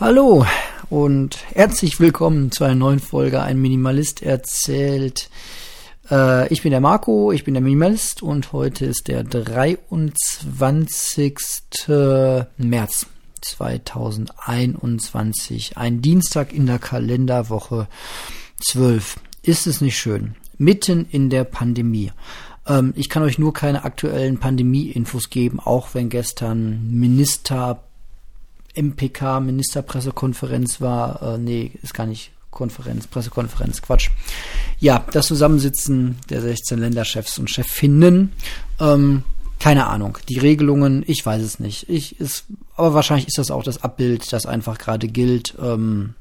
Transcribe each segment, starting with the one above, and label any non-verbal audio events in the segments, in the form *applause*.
Hallo und herzlich willkommen zu einer neuen Folge Ein Minimalist erzählt. Äh, ich bin der Marco, ich bin der Minimalist und heute ist der 23. März 2021. Ein Dienstag in der Kalenderwoche 12. Ist es nicht schön? Mitten in der Pandemie. Ähm, ich kann euch nur keine aktuellen Pandemie-Infos geben, auch wenn gestern Minister MPK, Ministerpressekonferenz war, äh, nee, ist gar nicht Konferenz, Pressekonferenz, Quatsch. Ja, das Zusammensitzen der 16 Länderchefs und Chefinnen, ähm, keine Ahnung. Die Regelungen, ich weiß es nicht. Ich ist, aber wahrscheinlich ist das auch das Abbild, das einfach gerade gilt. Ähm,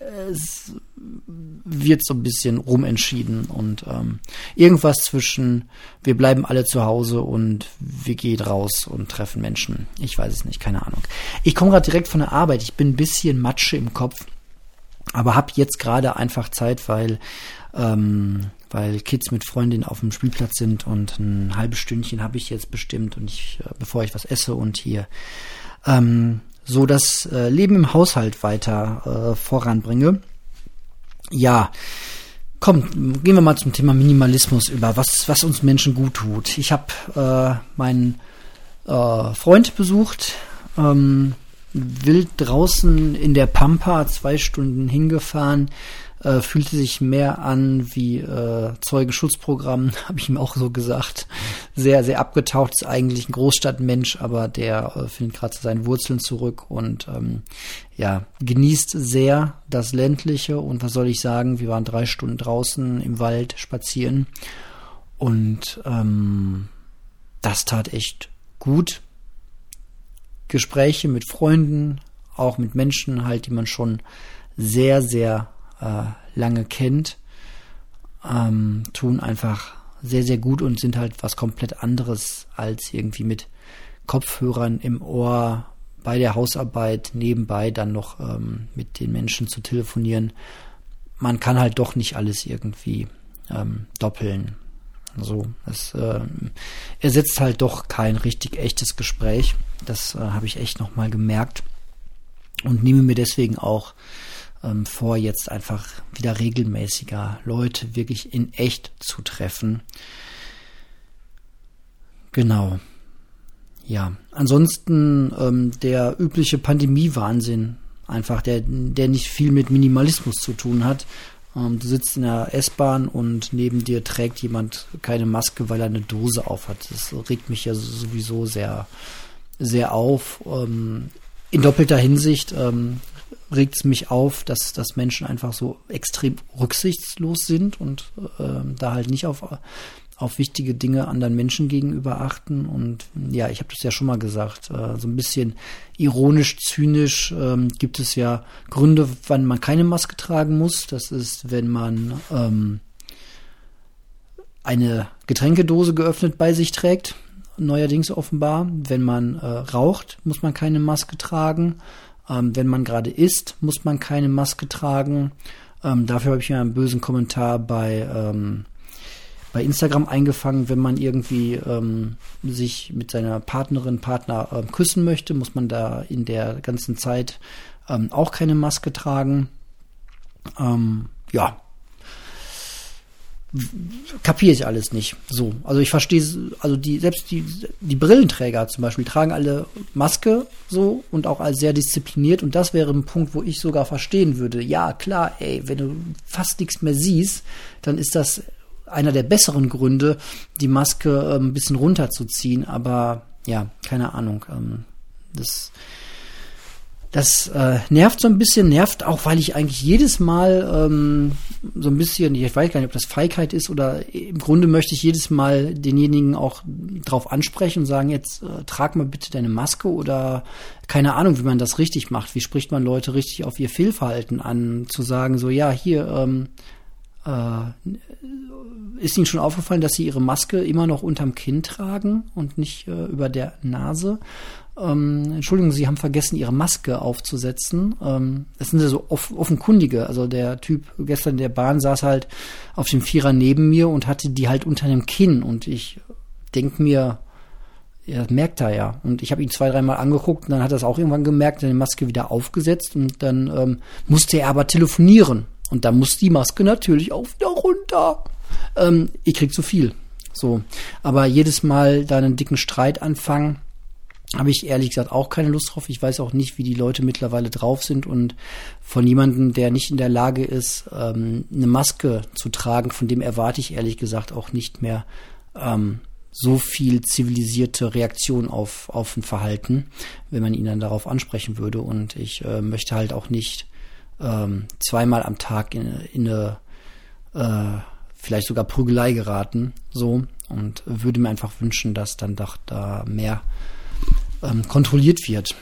es wird so ein bisschen rumentschieden und ähm, irgendwas zwischen wir bleiben alle zu Hause und wir gehen raus und treffen Menschen. Ich weiß es nicht, keine Ahnung. Ich komme gerade direkt von der Arbeit. Ich bin ein bisschen Matsche im Kopf, aber habe jetzt gerade einfach Zeit, weil ähm, weil Kids mit Freundinnen auf dem Spielplatz sind und ein halbes Stündchen habe ich jetzt bestimmt und ich, äh, bevor ich was esse und hier ähm, so das äh, Leben im Haushalt weiter äh, voranbringe. Ja, komm, gehen wir mal zum Thema Minimalismus über, was, was uns Menschen gut tut. Ich habe äh, meinen äh, Freund besucht, ähm, wild draußen in der Pampa, zwei Stunden hingefahren, äh, fühlte sich mehr an wie äh, Zeugenschutzprogramm, *laughs* habe ich ihm auch so gesagt. Sehr, sehr abgetaucht, ist eigentlich ein Großstadtmensch, aber der äh, findet gerade seine Wurzeln zurück und ähm, ja, genießt sehr das ländliche und was soll ich sagen, wir waren drei Stunden draußen im Wald spazieren und ähm, das tat echt gut. Gespräche mit Freunden, auch mit Menschen halt, die man schon sehr, sehr lange kennt, ähm, tun einfach sehr, sehr gut und sind halt was komplett anderes als irgendwie mit Kopfhörern im Ohr bei der Hausarbeit nebenbei dann noch ähm, mit den Menschen zu telefonieren. Man kann halt doch nicht alles irgendwie ähm, doppeln. So, es äh, ersetzt halt doch kein richtig echtes Gespräch. Das äh, habe ich echt nochmal gemerkt und nehme mir deswegen auch ähm, vor, jetzt einfach wieder regelmäßiger Leute wirklich in echt zu treffen. Genau. Ja, ansonsten ähm, der übliche Pandemie-Wahnsinn, einfach der, der nicht viel mit Minimalismus zu tun hat. Ähm, du sitzt in der S-Bahn und neben dir trägt jemand keine Maske, weil er eine Dose aufhat. Das regt mich ja sowieso sehr, sehr auf. Ähm, in doppelter Hinsicht. Ähm, regt es mich auf, dass, dass Menschen einfach so extrem rücksichtslos sind und äh, da halt nicht auf, auf wichtige Dinge anderen Menschen gegenüber achten. Und ja, ich habe das ja schon mal gesagt, äh, so ein bisschen ironisch, zynisch äh, gibt es ja Gründe, wann man keine Maske tragen muss. Das ist, wenn man ähm, eine Getränkedose geöffnet bei sich trägt. Neuerdings offenbar. Wenn man äh, raucht, muss man keine Maske tragen. Ähm, wenn man gerade isst, muss man keine Maske tragen. Ähm, dafür habe ich mir einen bösen Kommentar bei, ähm, bei Instagram eingefangen. Wenn man irgendwie ähm, sich mit seiner Partnerin, Partner ähm, küssen möchte, muss man da in der ganzen Zeit ähm, auch keine Maske tragen. ja, kapiere ich alles nicht. So, also ich verstehe, also die selbst die die Brillenträger zum Beispiel tragen alle Maske so und auch als sehr diszipliniert und das wäre ein Punkt, wo ich sogar verstehen würde. Ja, klar, ey, wenn du fast nichts mehr siehst, dann ist das einer der besseren Gründe, die Maske äh, ein bisschen runterzuziehen. Aber ja, keine Ahnung. Ähm, das das äh, nervt so ein bisschen, nervt auch, weil ich eigentlich jedes Mal ähm, so ein bisschen, ich weiß gar nicht, ob das Feigheit ist oder im Grunde möchte ich jedes Mal denjenigen auch drauf ansprechen und sagen, jetzt äh, trag mal bitte deine Maske oder keine Ahnung, wie man das richtig macht. Wie spricht man Leute richtig auf ihr Fehlverhalten an, zu sagen, so ja, hier, ähm, äh, ist Ihnen schon aufgefallen, dass Sie Ihre Maske immer noch unterm Kinn tragen und nicht äh, über der Nase? ähm, Entschuldigung, Sie haben vergessen, Ihre Maske aufzusetzen. Ähm, das sind ja so off offenkundige. Also der Typ gestern in der Bahn saß halt auf dem Vierer neben mir und hatte die halt unter dem Kinn. Und ich denk mir, er merkt er ja. Und ich habe ihn zwei, dreimal angeguckt und dann hat er es auch irgendwann gemerkt, seine Maske wieder aufgesetzt und dann ähm, musste er aber telefonieren. Und da muss die Maske natürlich auch wieder runter. Ähm, ich krieg zu viel. So. Aber jedes Mal da einen dicken Streit anfangen, habe ich ehrlich gesagt auch keine Lust drauf. Ich weiß auch nicht, wie die Leute mittlerweile drauf sind und von jemandem, der nicht in der Lage ist, ähm, eine Maske zu tragen, von dem erwarte ich ehrlich gesagt auch nicht mehr ähm, so viel zivilisierte Reaktion auf, auf ein Verhalten, wenn man ihn dann darauf ansprechen würde. Und ich äh, möchte halt auch nicht ähm, zweimal am Tag in, in eine äh, vielleicht sogar Prügelei geraten, so und würde mir einfach wünschen, dass dann doch da mehr ähm, kontrolliert wird.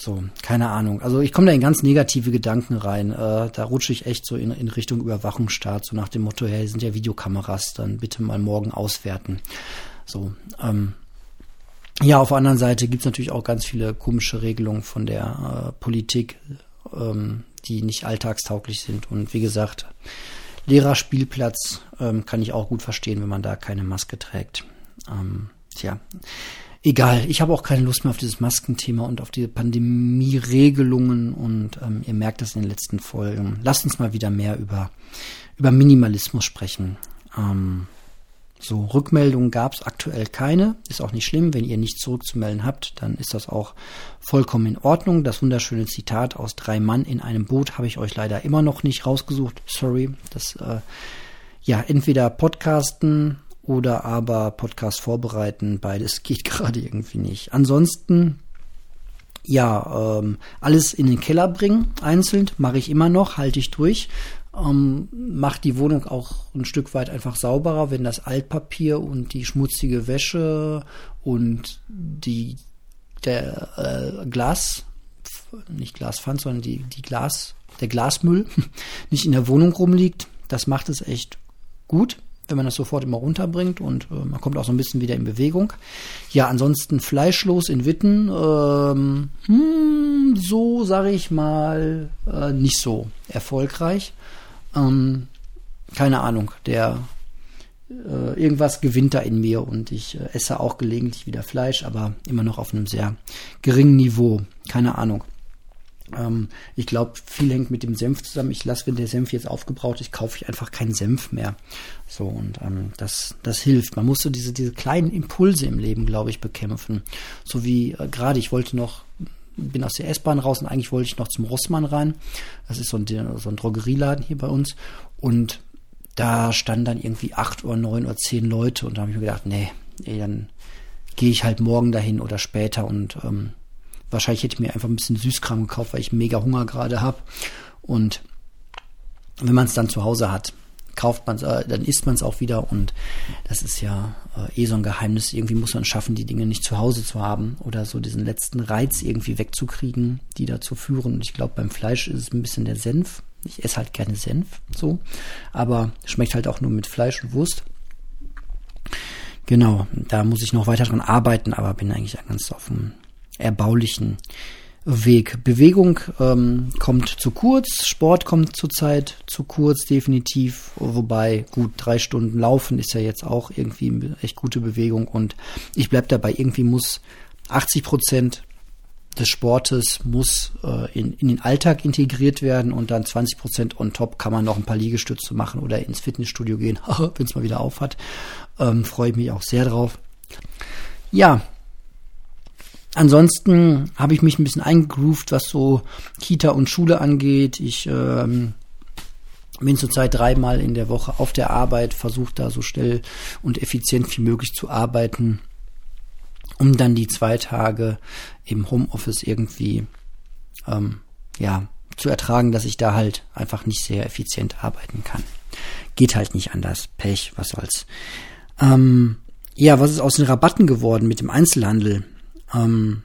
So, keine Ahnung. Also ich komme da in ganz negative Gedanken rein. Äh, da rutsche ich echt so in, in Richtung Überwachungsstaat, so nach dem Motto, hey, sind ja Videokameras, dann bitte mal morgen auswerten. So, ähm, ja, auf der anderen Seite gibt's natürlich auch ganz viele komische Regelungen von der äh, Politik, ähm, die nicht alltagstauglich sind. Und wie gesagt, Lehrerspielplatz ähm, kann ich auch gut verstehen, wenn man da keine Maske trägt. Ähm, tja, egal. Ich habe auch keine Lust mehr auf dieses Maskenthema und auf die Pandemie-Regelungen und ähm, ihr merkt das in den letzten Folgen. Lasst uns mal wieder mehr über, über Minimalismus sprechen. Ähm, so, Rückmeldungen gab es aktuell keine. Ist auch nicht schlimm. Wenn ihr nichts zurückzumelden habt, dann ist das auch vollkommen in Ordnung. Das wunderschöne Zitat aus Drei Mann in einem Boot habe ich euch leider immer noch nicht rausgesucht. Sorry. Das, äh, ja, entweder Podcasten oder aber Podcast vorbereiten. Beides *laughs* geht gerade irgendwie nicht. Ansonsten ja, ähm, alles in den Keller bringen, einzeln, mache ich immer noch, halte ich durch ähm, macht die Wohnung auch ein Stück weit einfach sauberer, wenn das Altpapier und die schmutzige Wäsche und die der äh, Glas nicht Glaspfand, sondern die die Glas der Glasmüll *laughs* nicht in der Wohnung rumliegt. Das macht es echt gut, wenn man das sofort immer runterbringt und äh, man kommt auch so ein bisschen wieder in Bewegung. Ja, ansonsten fleischlos in Witten, ähm, hm, so sage ich mal, äh, nicht so erfolgreich. Ähm, keine Ahnung, der äh, irgendwas gewinnt da in mir und ich äh, esse auch gelegentlich wieder Fleisch, aber immer noch auf einem sehr geringen Niveau. Keine Ahnung. Ähm, ich glaube, viel hängt mit dem Senf zusammen. Ich lasse, wenn der Senf jetzt aufgebraucht ist, kaufe ich einfach keinen Senf mehr. So, und ähm, das, das hilft. Man muss so diese, diese kleinen Impulse im Leben, glaube ich, bekämpfen. So wie äh, gerade, ich wollte noch bin aus der S-Bahn raus und eigentlich wollte ich noch zum Rossmann rein. Das ist so ein, so ein Drogerieladen hier bei uns. Und da standen dann irgendwie acht oder neun oder zehn Leute und da habe ich mir gedacht, nee, ey, dann gehe ich halt morgen dahin oder später und ähm, wahrscheinlich hätte ich mir einfach ein bisschen Süßkram gekauft, weil ich mega Hunger gerade habe. Und wenn man es dann zu Hause hat, kauft man es, äh, dann isst man es auch wieder und das ist ja äh, eh so ein Geheimnis. Irgendwie muss man schaffen, die Dinge nicht zu Hause zu haben oder so diesen letzten Reiz irgendwie wegzukriegen, die dazu führen. Und ich glaube, beim Fleisch ist es ein bisschen der Senf. Ich esse halt gerne Senf, so, aber schmeckt halt auch nur mit Fleisch und Wurst. Genau, da muss ich noch weiter dran arbeiten, aber bin eigentlich ganz auf dem erbaulichen Weg. Bewegung ähm, kommt zu kurz, Sport kommt zurzeit zu kurz, definitiv. Wobei, gut, drei Stunden Laufen ist ja jetzt auch irgendwie echt gute Bewegung und ich bleib dabei, irgendwie muss 80 Prozent des Sportes muss äh, in, in den Alltag integriert werden und dann 20 Prozent on top kann man noch ein paar Liegestütze machen oder ins Fitnessstudio gehen, *laughs* wenn es mal wieder auf hat. Ähm, Freue ich mich auch sehr drauf. Ja, Ansonsten habe ich mich ein bisschen eingegroovt, was so Kita und Schule angeht. Ich ähm, bin zurzeit dreimal in der Woche auf der Arbeit, versuche da so schnell und effizient wie möglich zu arbeiten, um dann die zwei Tage im Homeoffice irgendwie ähm, ja zu ertragen, dass ich da halt einfach nicht sehr effizient arbeiten kann. Geht halt nicht anders. Pech, was soll's. Ähm, ja, was ist aus den Rabatten geworden mit dem Einzelhandel? Ähm,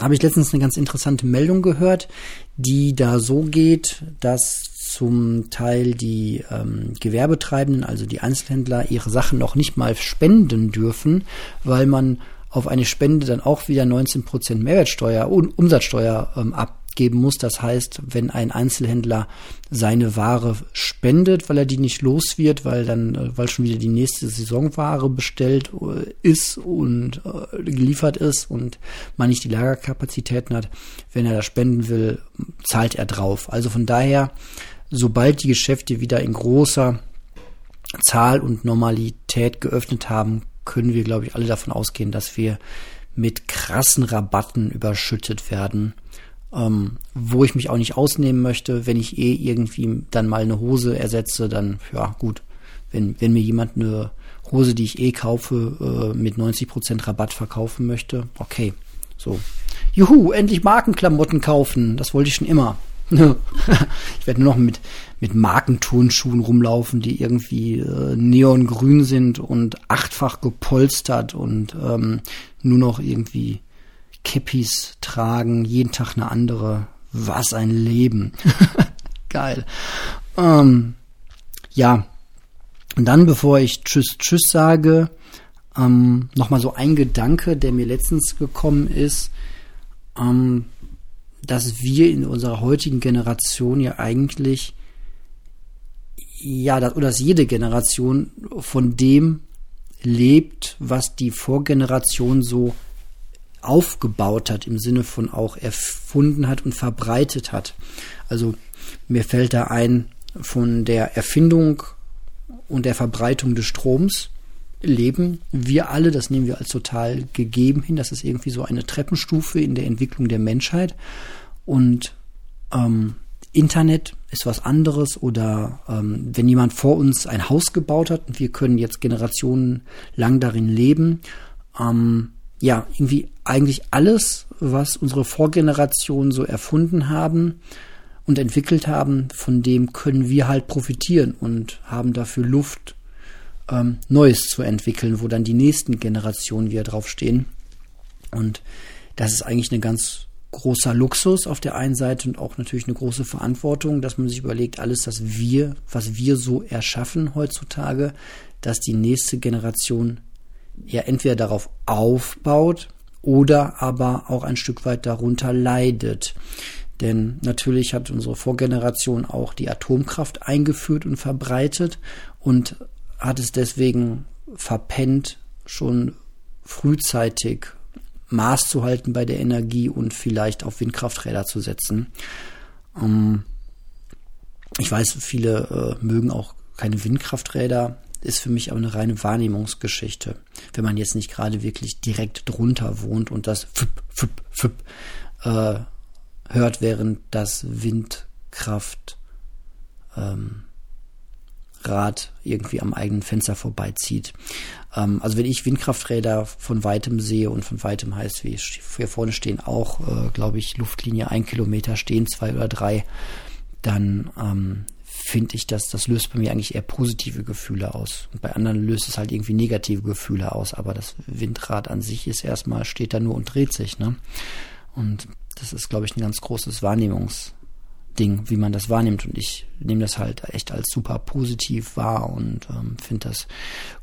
habe ich letztens eine ganz interessante Meldung gehört, die da so geht, dass zum Teil die ähm, Gewerbetreibenden, also die Einzelhändler, ihre Sachen noch nicht mal spenden dürfen, weil man auf eine Spende dann auch wieder 19% Mehrwertsteuer und Umsatzsteuer ähm, ab, geben muss. Das heißt, wenn ein Einzelhändler seine Ware spendet, weil er die nicht los wird, weil dann, äh, weil schon wieder die nächste Saisonware bestellt äh, ist und äh, geliefert ist und man nicht die Lagerkapazitäten hat, wenn er das spenden will, zahlt er drauf. Also von daher, sobald die Geschäfte wieder in großer Zahl und Normalität geöffnet haben, können wir, glaube ich, alle davon ausgehen, dass wir mit krassen Rabatten überschüttet werden ähm, wo ich mich auch nicht ausnehmen möchte. Wenn ich eh irgendwie dann mal eine Hose ersetze, dann ja gut. Wenn, wenn mir jemand eine Hose, die ich eh kaufe, äh, mit 90% Rabatt verkaufen möchte, okay. So. Juhu, endlich Markenklamotten kaufen. Das wollte ich schon immer. *laughs* ich werde nur noch mit, mit Markenturnschuhen rumlaufen, die irgendwie äh, neongrün sind und achtfach gepolstert und ähm, nur noch irgendwie Kippis tragen, jeden Tag eine andere. Was ein Leben. *laughs* Geil. Ähm, ja. Und dann, bevor ich Tschüss, Tschüss sage, ähm, nochmal so ein Gedanke, der mir letztens gekommen ist, ähm, dass wir in unserer heutigen Generation ja eigentlich, ja, dass, oder dass jede Generation von dem lebt, was die Vorgeneration so aufgebaut hat, im Sinne von auch erfunden hat und verbreitet hat. Also mir fällt da ein von der Erfindung und der Verbreitung des Stroms leben wir alle, das nehmen wir als total gegeben hin, das ist irgendwie so eine Treppenstufe in der Entwicklung der Menschheit und ähm, Internet ist was anderes oder ähm, wenn jemand vor uns ein Haus gebaut hat und wir können jetzt Generationen lang darin leben, ähm, ja, irgendwie eigentlich alles, was unsere Vorgenerationen so erfunden haben und entwickelt haben, von dem können wir halt profitieren und haben dafür Luft, ähm, Neues zu entwickeln, wo dann die nächsten Generationen wieder draufstehen. Und das ist eigentlich ein ganz großer Luxus auf der einen Seite und auch natürlich eine große Verantwortung, dass man sich überlegt, alles, das wir, was wir so erschaffen heutzutage, dass die nächste Generation ja entweder darauf aufbaut oder aber auch ein Stück weit darunter leidet. Denn natürlich hat unsere Vorgeneration auch die Atomkraft eingeführt und verbreitet und hat es deswegen verpennt, schon frühzeitig Maß zu halten bei der Energie und vielleicht auf Windkrafträder zu setzen. Ähm, ich weiß, viele äh, mögen auch keine Windkrafträder ist für mich aber eine reine Wahrnehmungsgeschichte. Wenn man jetzt nicht gerade wirklich direkt drunter wohnt und das Füpp, Füpp, Füpp, äh, hört, während das Windkraft ähm, irgendwie am eigenen Fenster vorbeizieht. Ähm, also wenn ich Windkrafträder von weitem sehe und von weitem heißt, wie hier vorne stehen auch, äh, glaube ich, Luftlinie ein Kilometer stehen, zwei oder drei, dann ähm, finde ich, dass das löst bei mir eigentlich eher positive Gefühle aus. Und bei anderen löst es halt irgendwie negative Gefühle aus. Aber das Windrad an sich ist erstmal, steht da nur und dreht sich, ne? Und das ist, glaube ich, ein ganz großes Wahrnehmungsding, wie man das wahrnimmt. Und ich nehme das halt echt als super positiv wahr und ähm, finde das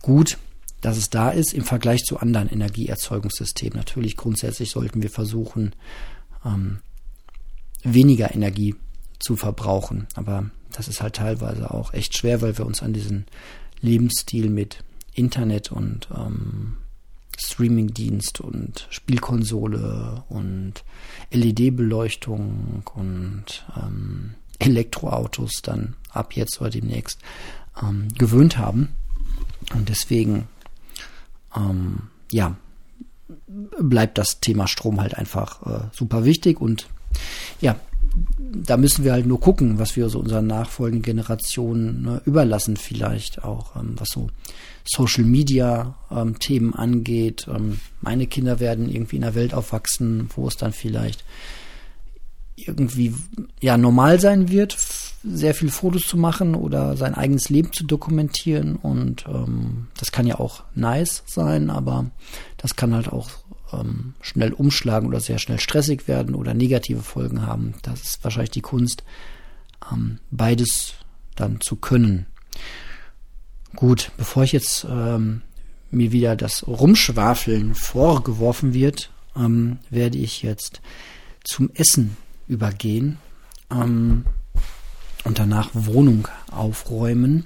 gut, dass es da ist im Vergleich zu anderen Energieerzeugungssystemen. Natürlich grundsätzlich sollten wir versuchen, ähm, weniger Energie zu verbrauchen. Aber das ist halt teilweise auch echt schwer, weil wir uns an diesen Lebensstil mit Internet und ähm, Streamingdienst und Spielkonsole und LED-Beleuchtung und ähm, Elektroautos dann ab jetzt oder demnächst ähm, gewöhnt haben. Und deswegen, ähm, ja, bleibt das Thema Strom halt einfach äh, super wichtig und ja, da müssen wir halt nur gucken, was wir so unseren nachfolgenden Generationen ne, überlassen, vielleicht auch, ähm, was so Social Media ähm, Themen angeht. Ähm, meine Kinder werden irgendwie in einer Welt aufwachsen, wo es dann vielleicht irgendwie ja normal sein wird, sehr viele Fotos zu machen oder sein eigenes Leben zu dokumentieren und ähm, das kann ja auch nice sein, aber das kann halt auch ähm, schnell umschlagen oder sehr schnell stressig werden oder negative Folgen haben. Das ist wahrscheinlich die Kunst, ähm, beides dann zu können. Gut, bevor ich jetzt ähm, mir wieder das Rumschwafeln vorgeworfen wird, ähm, werde ich jetzt zum Essen übergehen ähm, und danach Wohnung aufräumen,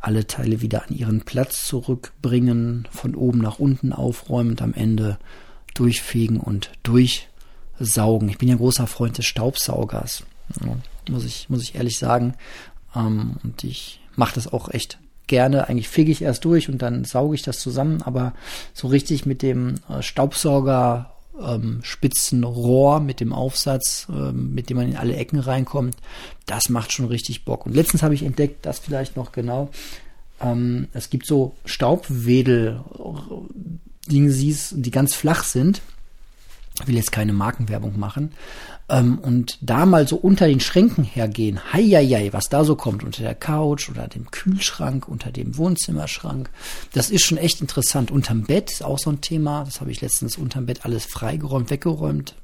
alle Teile wieder an ihren Platz zurückbringen, von oben nach unten aufräumen und am Ende durchfegen und durchsaugen. Ich bin ja großer Freund des Staubsaugers, muss ich muss ich ehrlich sagen, ähm, und ich mache das auch echt gerne. Eigentlich fege ich erst durch und dann sauge ich das zusammen, aber so richtig mit dem äh, Staubsauger ähm, spitzen Rohr mit dem Aufsatz, ähm, mit dem man in alle Ecken reinkommt, das macht schon richtig Bock. Und letztens habe ich entdeckt, das vielleicht noch genau, es gibt so Staubwedel, Dingsies, die ganz flach sind. Ich will jetzt keine Markenwerbung machen, ähm, und da mal so unter den Schränken hergehen, heieiei, was da so kommt, unter der Couch oder dem Kühlschrank, unter dem Wohnzimmerschrank, das ist schon echt interessant. Unterm Bett ist auch so ein Thema, das habe ich letztens unterm Bett alles freigeräumt, weggeräumt,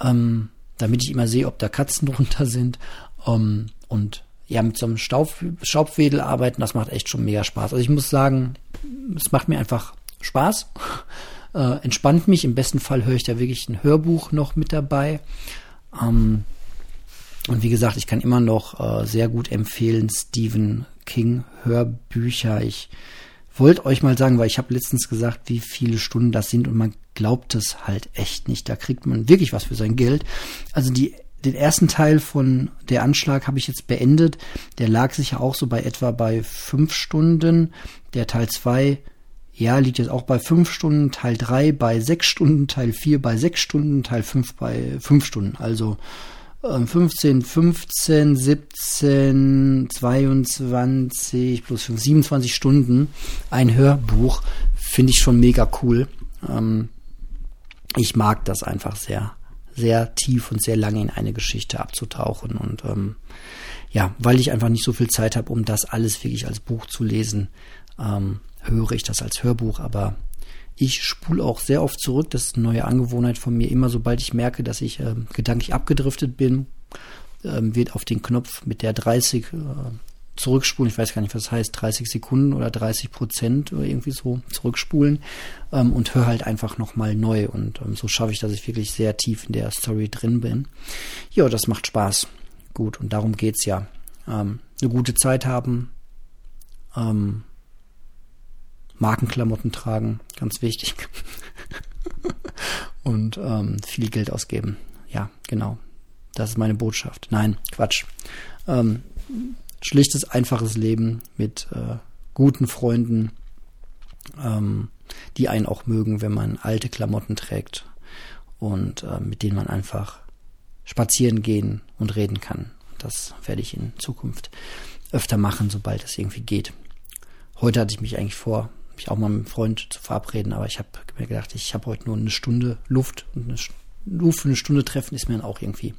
ähm, damit ich immer sehe, ob da Katzen *laughs* drunter sind. Ähm, und ja, mit so einem Staub, Staubwedel arbeiten, das macht echt schon mega Spaß. Also ich muss sagen, es macht mir einfach Spaß äh, entspannt mich. Im besten Fall höre ich da wirklich ein Hörbuch noch mit dabei. Ähm, und wie gesagt, ich kann immer noch äh, sehr gut empfehlen Stephen King Hörbücher. Ich wollte euch mal sagen, weil ich habe letztens gesagt, wie viele Stunden das sind und man glaubt es halt echt nicht. Da kriegt man wirklich was für sein Geld. Also die den ersten Teil von der Anschlag habe ich jetzt beendet. Der lag sicher auch so bei etwa bei fünf Stunden. Der Teil zwei ja, liegt jetzt auch bei fünf Stunden, Teil drei bei sechs Stunden, Teil vier bei sechs Stunden, Teil fünf bei fünf Stunden. Also äh, 15, 15, 17, 22 plus 5, 27 Stunden ein Hörbuch. Finde ich schon mega cool. Ähm, ich mag das einfach sehr, sehr tief und sehr lange in eine Geschichte abzutauchen. Und ähm, ja, weil ich einfach nicht so viel Zeit habe, um das alles wirklich als Buch zu lesen, ähm, höre ich das als Hörbuch, aber ich spule auch sehr oft zurück. Das ist eine neue Angewohnheit von mir. Immer sobald ich merke, dass ich äh, gedanklich abgedriftet bin, äh, wird auf den Knopf mit der 30 äh, zurückspulen. Ich weiß gar nicht, was das heißt, 30 Sekunden oder 30 Prozent oder irgendwie so zurückspulen ähm, und höre halt einfach nochmal neu. Und ähm, so schaffe ich, dass ich wirklich sehr tief in der Story drin bin. Ja, das macht Spaß. Gut, und darum geht's ja. Ähm, eine gute Zeit haben, ähm, Markenklamotten tragen, ganz wichtig. *laughs* und ähm, viel Geld ausgeben. Ja, genau. Das ist meine Botschaft. Nein, Quatsch. Ähm, schlichtes, einfaches Leben mit äh, guten Freunden, ähm, die einen auch mögen, wenn man alte Klamotten trägt und äh, mit denen man einfach spazieren gehen und reden kann. Das werde ich in Zukunft öfter machen, sobald es irgendwie geht. Heute hatte ich mich eigentlich vor, mich auch mal mit einem Freund zu verabreden, aber ich habe mir gedacht, ich habe heute nur eine Stunde Luft und eine Luft für eine Stunde treffen ist mir dann auch irgendwie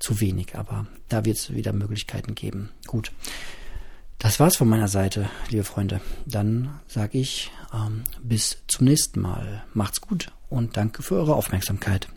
zu wenig, aber da wird es wieder Möglichkeiten geben. Gut. Das war's von meiner Seite, liebe Freunde. Dann sage ich ähm, bis zum nächsten Mal. Macht's gut und danke für eure Aufmerksamkeit.